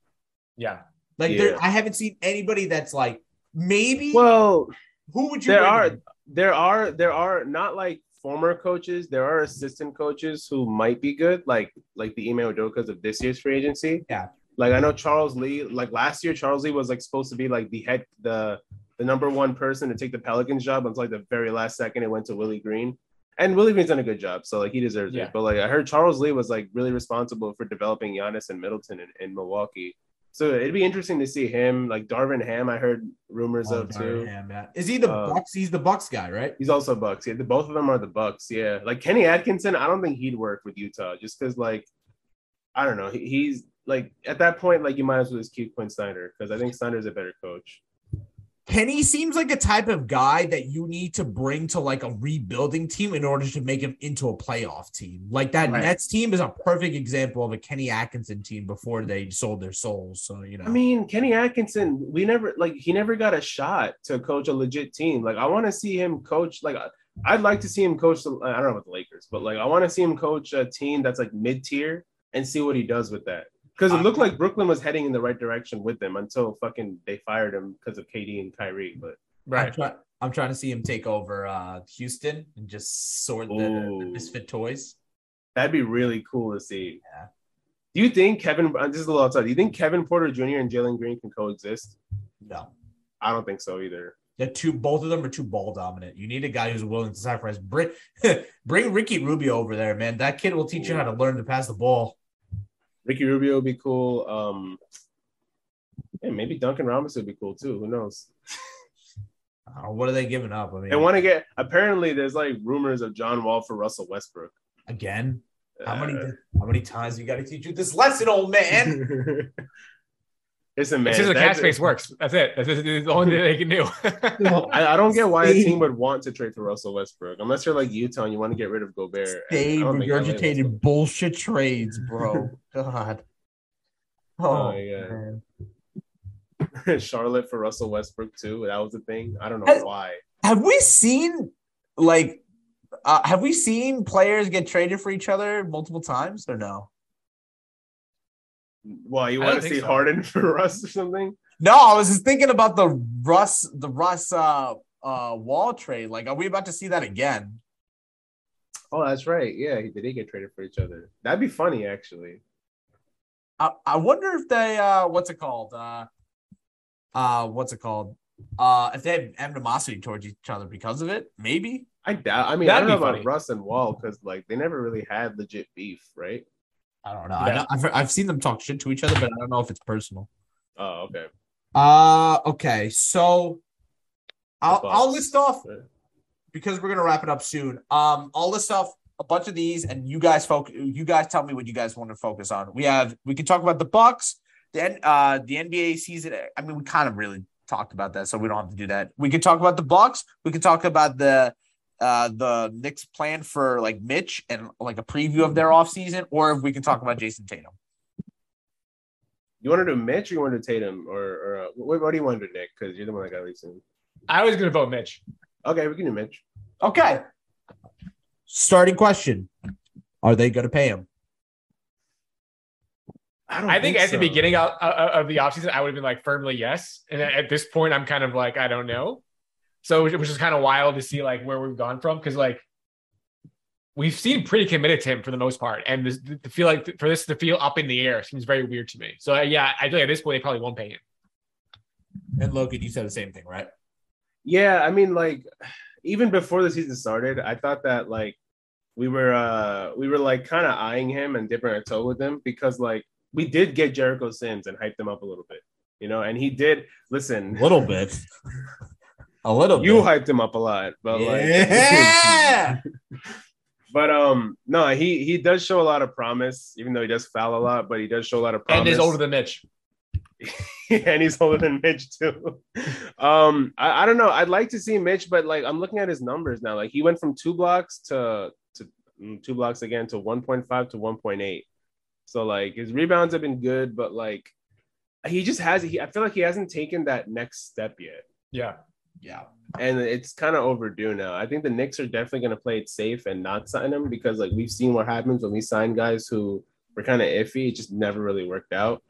Yeah. Like Yeah. there, I haven't seen anybody that's like maybe. well, who would you? there bring are in? there are there are not like former coaches. There are assistant coaches who might be good, like like the Ime Udokas of this year's free agency. Yeah. Like I know Charles Lee. Like last year, Charles Lee was like supposed to be like the head the the number one person to take the Pelicans job until like the very last second. It went to Willie Green. And Willie Green's done a good job, so like he deserves Yeah. it. But like I heard Charles Lee was like really responsible for developing Giannis and Middleton in, in Milwaukee. So it'd be interesting to see him, like Darvin Ham. I heard rumors Oh, of too. Darvin Ham, yeah. Is he the Uh, Bucks? He's the Bucks guy, right? He's also Bucks. Yeah, the, both of them are the Bucks. Yeah, like Kenny Atkinson. I don't think he'd work with Utah just because, like, I don't know. He, he's like at that point, like you might as well just keep Quinn Snyder because I think Snyder's a better coach. Kenny seems like a type of guy that you need to bring to like a rebuilding team in order to make him into a playoff team. Like that Right. Nets team is a perfect example of a Kenny Atkinson team before they sold their souls. So you know, I mean, Kenny Atkinson. We never like he never got a shot to coach a legit team. Like I want to see him coach. Like I'd like to see him coach. The, I don't know about the Lakers, but like I want to see him coach a team that's like mid tier and see what he does with that. Because it looked like Brooklyn was heading in the right direction with them until fucking they fired him because of KD and Kyrie. But I'm, Right. try- I'm trying to see him take over uh, Houston and just sort the, the misfit toys. That'd be really cool to see. Yeah. Do you think Kevin? uh, This is a little outside. Do you think Kevin Porter Jr. and Jalen Green can coexist? No, I don't think so either. they're too. Both of them are too ball dominant. You need a guy who's willing to sacrifice. Bring, [LAUGHS] bring Ricky Rubio over there, man. That kid will teach you how to learn to pass the ball. Ricky Rubio would be cool. Um, yeah, maybe Duncan Robinson would be cool too. Who knows? Uh, what are they giving up? I mean, They want to get. Apparently, there's like rumors of John Wall for Russell Westbrook. again. How many Uh, how many times you got to teach you this lesson, old man? [LAUGHS] Listen, man. It's just the that- cap space works. That's it. That's, that's the only thing they can do. [LAUGHS] I, I don't get why a team would want to trade for Russell Westbrook unless you're like Utah and you want to get rid of Gobert. and They I don't think LA wants to- regurgitated bullshit trades, bro. [LAUGHS] God. Oh, Oh, yeah. man. [LAUGHS] Charlotte for Russell Westbrook too. That was the thing. I don't know Has- why. Have we seen like, uh, have we seen players get traded for each other multiple times or no? Well, you want to see so. Harden [LAUGHS] for Russ or something? No, I was just thinking about the Russ, the Russ uh uh wall trade. Like, are we about to see that again? Oh, that's right. Yeah, they did get traded for each other. That'd be funny, actually. I, I wonder if they uh what's it called? Uh uh what's it called? Uh if they have animosity towards each other because of it, maybe. I doubt. I mean, I That'd don't know be about. Russ and Wall because like they never really had legit beef, right? I don't know. I know I've, seen them talk shit to each other, but I don't know if it's personal. Oh, okay. Uh okay, so I'll I'll list off because we're gonna wrap it up soon. Um, I'll list off a bunch of these, and you guys focus. You guys tell me what you guys want to focus on. We have we can talk about the Bucks, the N- uh the NBA season. I mean, we kind of really talked about that, so we don't have to do that. We can talk about the Bucks. We can talk about the uh the Knicks plan for like Mitch and like a preview of their offseason, or if we can talk about Jayson Tatum. You want to do Mitch or you want to do Tatum or, or uh, what, what do you want to do, Nick? Because you're the one that got least in. I was gonna vote Mitch. Okay, we can do Mitch. Okay. Starting question: Are they going to pay him? don't I think at the beginning of, of of the offseason, I would have been like firmly yes. And at this point, I'm kind of like, I don't know. So, which is kind of wild to see like where we've gone from because like we've seen pretty committed to him for the most part. And this, to feel like for this to feel up in the air seems very weird to me. So, uh, yeah, I feel like at this point, they probably won't pay him. And Lokin, you said the same thing, right? Yeah, I mean, like even before the season started, I thought that like we were uh we were like kind of eyeing him and dipping our toe with him because like we did get Jericho Sims and hyped him up a little bit, you know, and he did listen. A little bit. [LAUGHS] A little You bit. hyped him up a lot, but like yeah. [LAUGHS] But um, no, he he does show a lot of promise, even though he does foul a lot. But he does show a lot of promise. And he's older than Mitch. [LAUGHS] and he's older than Mitch too. Um, I, I don't know. I'd like to see Mitch, but like I'm looking at his numbers now. Like he went from two blocks to to mm, two blocks again to 1.5 to 1.8. So like his rebounds have been good, but like he just has. He, I feel like he hasn't taken that next step yet. Yeah. Yeah. and it's kind of overdue now. I think the Knicks are definitely going to play it safe and not sign him because like we've seen what happens when we sign guys who were kind of iffy. It just never really worked out.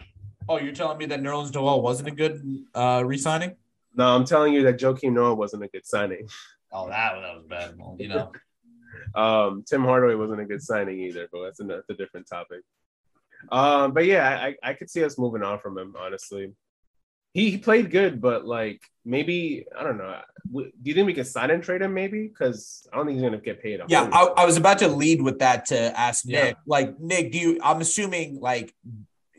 Oh, you're telling me that Nerlens Noel wasn't a good uh re-signing? No, I'm telling you that Joakim Noah wasn't a good signing. [LAUGHS] Oh, that, that was bad. You know. [LAUGHS] Um, Tim Hardaway wasn't a good signing either, but that's a, that's a different topic. Um, but yeah, I, I could see us moving on from him, honestly. He, he played good, but like maybe I don't know. Do you think we can sign and trade him? Maybe because I don't think he's gonna get paid. a Yeah. I, I was about to lead with that to ask Yeah. Nick. Like, Nick, do you? I'm assuming like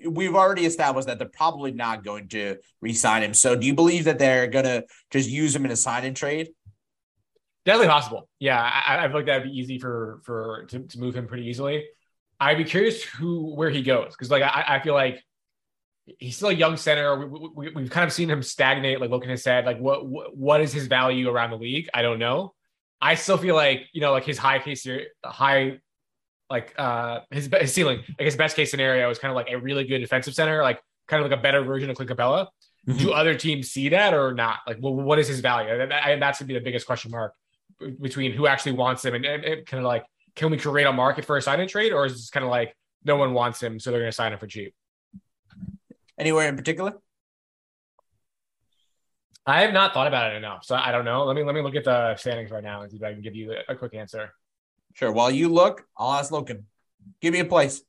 we've already established that they're probably not going to re-sign him. So, do you believe that they're gonna just use him in a sign and trade? Definitely possible. Yeah, I, I feel like that'd be easy for for to, to move him pretty easily. I'd be curious who where he goes because like I, I feel like he's still a young center. We, we, we've kind of seen him stagnate. Like Lokin has said, like what, what what is his value around the league? I don't know. I still feel like you know like his high case high like uh his his ceiling like his best case scenario is kind of like a really good defensive center like kind of like a better version of Clint Capela. Do other teams see that or not? Like, well, what is his value? And, and that's gonna be the biggest question mark between who actually wants him and, and, and kind of like, can we create a market for a sign and trade, or is it kind of like no one wants him, so they're going to sign him for cheap? Anywhere in particular? I have not thought about it enough, so I don't know. Let me let me look at the standings right now and see if I can give you a quick answer. Sure. While you look, I'll ask Lokin. Give me a place.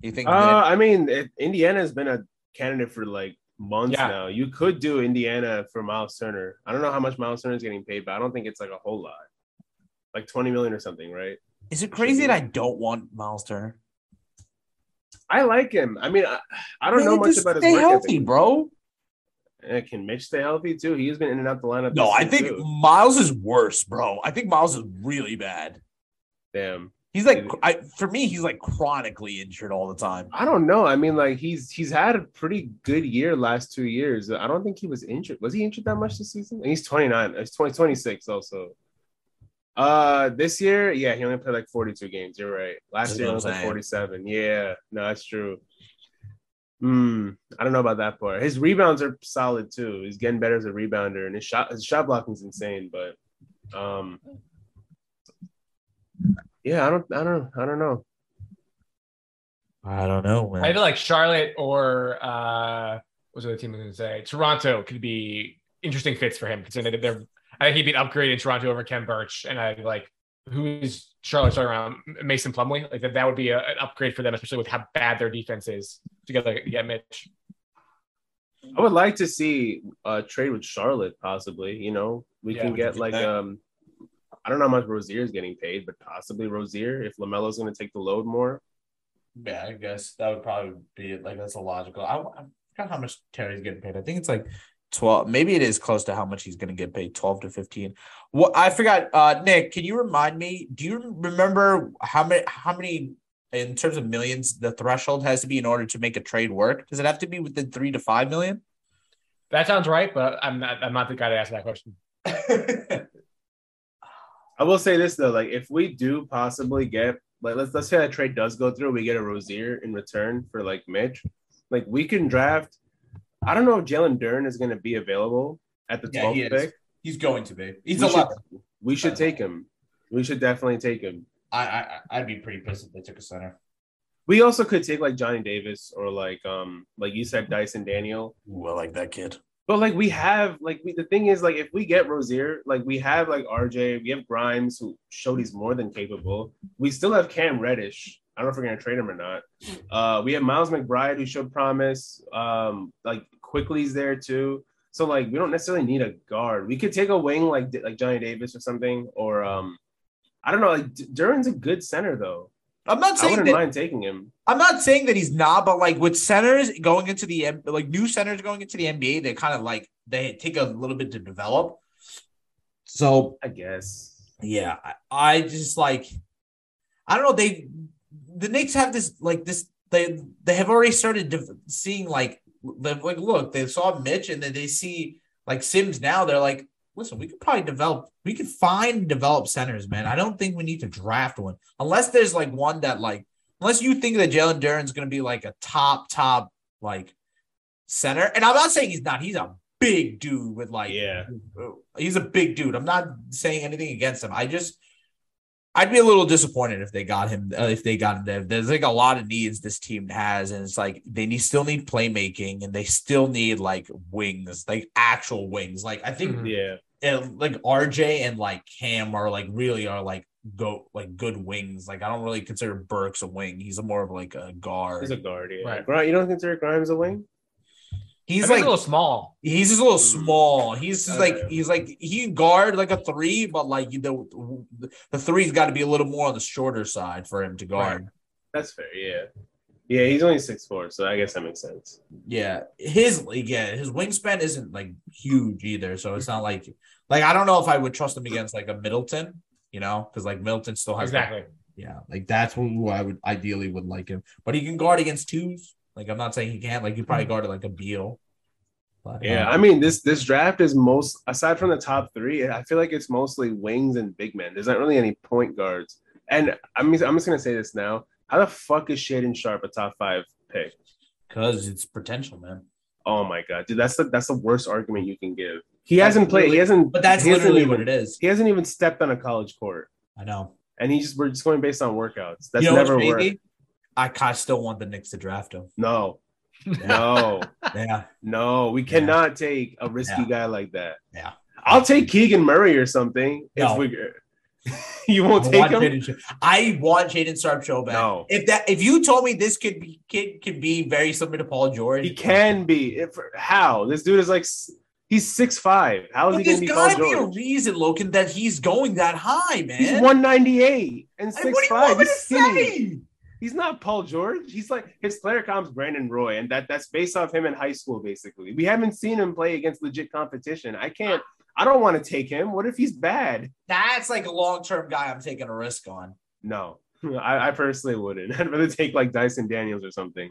You think? Uh, I mean, it, Indiana has been a candidate for like months Yeah. now. You could do Indiana for Miles Turner. I don't know how much Miles Turner is getting paid, but I don't think it's like a whole lot, like twenty million or something, right? is it crazy that I don't want Miles Turner? I like him. I mean, I, I don't know much about his stay work healthy, ethic. bro. Eh, Can Mitch stay healthy too? He's been in and out the lineup. No, I think too. Miles is worse, bro. I think Miles is really bad. Damn. He's like, I for me, he's like chronically injured all the time. I don't know. I mean, like he's he's had a pretty good year last two years. I don't think he was injured. Was he injured that much this season? And he's 29. He's 20, 26 also. Uh this year, yeah, he only played like 42 games. You're right. Last That's year he what only I'm played saying. 47. Yeah, no, that's true. Hmm. I don't know about that part. His rebounds are solid too. He's getting better as a rebounder, and his shot his shot blocking is insane. But Um, yeah, I don't, I don't, I don't know. I don't know, I feel like Charlotte or uh, what was the other team I was going to say? Toronto could be interesting fits for him considering they're. I think he'd be an upgrade in Toronto over Khem Birch, and I like who's Charlotte starting around Mason Plumlee. Like that, that would be a, an upgrade for them, especially with how bad their defense is to get like get Mitch. I would like to see a trade with Charlotte, possibly. You know, we Yeah, can we get can like that. um, I don't know how much Rozier is getting paid, but possibly Rozier if LaMelo's going to take the load more. Yeah, I guess that would probably be it. Like that's a logical. I, I forgot how much Terry's getting paid. I think it's like twelve. Maybe it is close to how much he's going to get paid. Twelve to fifteen. What I forgot. Uh, Nick, can you remind me? Do you remember how many? How many? In terms of millions, the threshold has to be in order to make a trade work. Does it have to be within three to five million? That sounds right, but I'm not. I'm not the guy to ask that question. [LAUGHS] I will say this though, like if we do possibly get like let's let's say that trade does go through, we get a Rozier in return for like Mitch, like we can draft. I don't know if Jalen Duren is going to be available at the Yeah, he pick. he's going to be. He's we should, we should take him. We should definitely take him. I, I I'd be pretty pissed if they took a center. We also could take like Johnny Davis or like um like you said Dyson Daniel. Ooh, I like that kid. But like we have like we, the thing is like if we get Rozier, like we have like RJ, we have Grimes who showed he's more than capable. We still have Cam Reddish. I don't know if we're gonna trade him or not. Uh, we have Miles McBride who showed promise. Um, like Quickley's there too. So like we don't necessarily need a guard. We could take a wing like like Johnny Davis or something, or um, I don't know. Like Duren's a good center though. I'm not saying I wouldn't that. mind taking him. I'm not saying that he's not, but like with centers going into the M- like new centers going into the NBA, they kind of like they take a little bit to develop. So I guess. yeah, I, I just like I don't know. They the Knicks have this like this. They they have already started de- seeing like like look. They saw Mitch and then they see like Sims now. They're like, listen, we could probably develop. We could find develop centers, man. I don't think we need to draft one unless there's like one that like unless you think that Jalen Duren's going to be like a top top like center. And I'm not saying he's not. He's a big dude with like Yeah. he's a big dude. I'm not saying anything against him. I just I'd be a little disappointed if they got him uh, if they got him there. There's like a lot of needs this team has, and it's like they need still need playmaking and they still need like wings, like actual wings. Like I think Mhm. Yeah. uh, like RJ and like Cam are like really are like go like good wings. Like I don't really consider Burks a wing. He's a more of like a guard. He's a guard. Yeah. Right. You don't consider Grimes a wing? He's I think like a little small. He's just a little mm-hmm. small. He's just like he's like he can guard like a three, but like the the three's got to be a little more on the shorter side for him to guard. That's fair. Yeah. Yeah, he's only six four, so I guess that makes sense. Yeah, his like yeah, his wingspan isn't like huge either, so it's not like like I don't know if I would trust him against like a Middleton, you know, because like Middleton still has like, Exactly. yeah, like that's who I would ideally would like him, but he can guard against twos. Like I'm not saying he can't. Like you probably guarded like a Beal. But, Yeah, uh, I mean this this draft is most aside from the top three, I feel like it's mostly wings and big men. There's not really any point guards. And I'm I'm just gonna say this now. How the fuck is Shaedon Sharpe a top five pick? because it's potential, man. Oh my god, dude, that's the that's the worst argument you can give. He That's hasn't played. He hasn't. But that's literally even, what it is. He hasn't even stepped on a college court, I know. and he just we're just going based on workouts. That's you know never what's worked. I of still want the Knicks to draft him. No, no, Yeah, no. We cannot take a risky Yeah. guy like that. Yeah. I'll take Keegan Murray or something. No. If we, [LAUGHS] you won't I take him. Jaden, I want Jaden Sharpe bad. No. If that, if you told me this could be kid could be very similar to Paul George, He can be. If, how? This dude is like he's six five. How is But he going to be Paul George? There's gotta be a reason, Lokin, that he's going that high, man. He's one ninety eight and six what do you five. He's to skinny. He's not Paul George. He's like his player comp's Brandon Roy, and that that's based off him in high school. Basically, we haven't seen him play against legit competition. I can't. I don't want to take him. What if he's bad? That's like a long term guy. I'm taking a risk on. No, [LAUGHS] I, I personally wouldn't. [LAUGHS] I'd rather take like Dyson Daniels or something.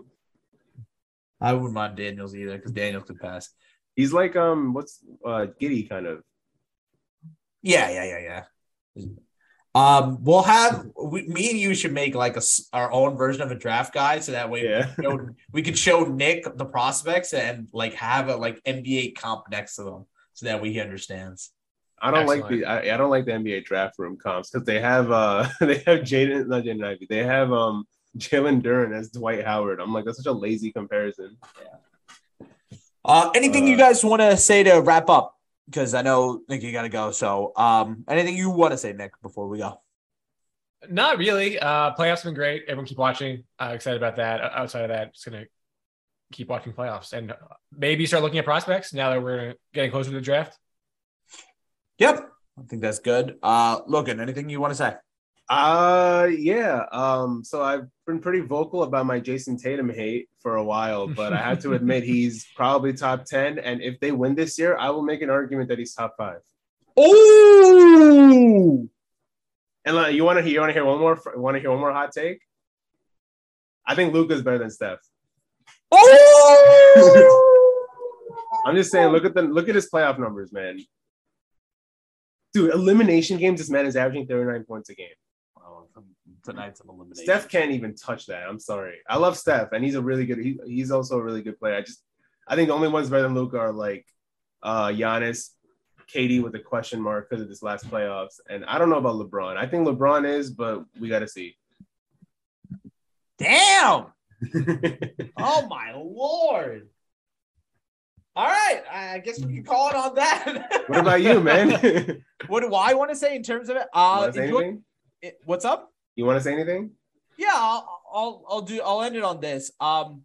I wouldn't mind Daniels either because Daniels could pass. He's like um, what's uh, Giddey kind of. Yeah, yeah, yeah, yeah. Um, we'll have we, me and you should make like a s- our own version of a draft guide, so that way Yeah. we, can show, we could show Nick the prospects and like have a like NBA comp next to them, so that way he understands. I don't like the I, I don't like the NBA draft room comps because they have uh [LAUGHS] they have Jaden not Jaden Ivey they have um Jalen Duren as Dwight Howard. I'm like that's such a lazy comparison. Uh, anything you Uh, guys want to say to wrap up? Because I know Nick, you got to go. So, um, anything you want to say, Nick, before we go? Not really. Uh, playoffs have been great. Everyone keep watching. Uh, excited about that. Outside of that, just gonna keep watching playoffs and maybe start looking at prospects now that we're getting closer to the draft. Yep, I think that's good. Uh, Lokin, anything you want to say? Uh yeah. Um so I've been pretty vocal about my Jayson Tatum hate for a while, but I have to [LAUGHS] admit he's probably top 10 and if they win this year, I will make an argument that he's top 5. Oh, And like, you want to hear you want to hear one more want to hear one more hot take? I think Luka's better than Steph. oh! I'm just saying look at the look at his playoff numbers, man. Dude, elimination games this man is averaging 39 points a game. Well, tonight's an elimination. Steph can't even touch that. I'm sorry. I love Steph, and he's a really good. He, he's also a really good player. I just, I think the only ones better than Luka are like, uh, Giannis, KD with a question mark because of this last playoffs, and I don't know about LeBron. I think LeBron is, but we got to see. Damn! [LAUGHS] Oh my lord! All right, I guess we can call it on that. what about you, man? [LAUGHS] what do I want to say in terms of it? you Uh, want to say enjoy- it- what's up? You want to say anything? Yeah, I'll, I'll I'll do I'll end it on this. Um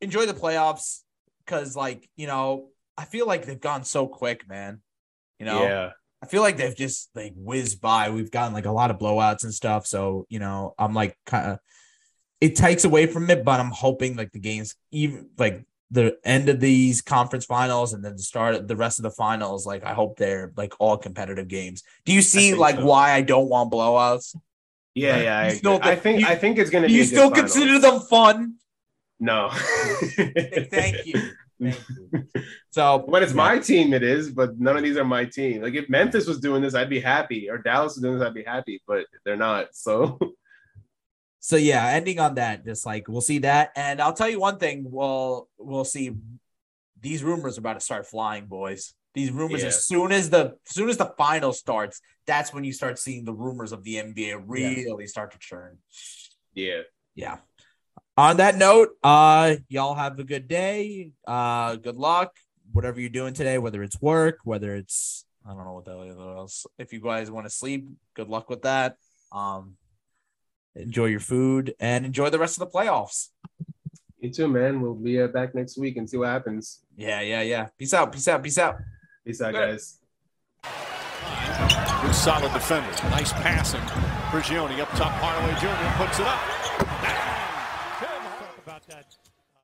enjoy the playoffs cuz like, you know, I feel like they've gone so quick, man. You know, Yeah. I feel like they've just like whizzed by. We've gotten like a lot of blowouts and stuff, so, you know, I'm like kind of it takes away from it, but I'm hoping like the games even like the end of these conference finals and then the start of the rest of the finals, like I hope they're like all competitive games. Do you see like so. why I don't want blowouts? Yeah, Right. yeah. I, still agree. I think- think you- I think it's gonna Do be. you a good still finals. consider them fun? No. [LAUGHS] Thank you. Thank you. So When it's yeah. my team, it is, but none of these are my team. Like if Memphis was doing this, I'd be happy, or Dallas was doing this, I'd be happy, but they're not. So [LAUGHS] so yeah, ending on that, just like we'll see that. And I'll tell you one thing, we'll we'll see these rumors are about to start flying, boys. These rumors, Yeah. as soon as the as soon as the final starts, that's when you start seeing the rumors of the NBA really start to churn. yeah. Yeah. On that note, uh, y'all have a good day. Uh, good luck, whatever you're doing today, whether it's work, whether it's I don't know what the hell else. If you guys want to sleep, good luck with that. Um, enjoy your food and enjoy the rest of the playoffs. You too, man. We'll be uh, back next week and see what happens. Yeah, yeah, yeah. Peace out. Peace out. Peace out. Peace out, Good. guys. Good solid defender. Nice passing. Prigioni up top. Hardaway Jr. puts it up.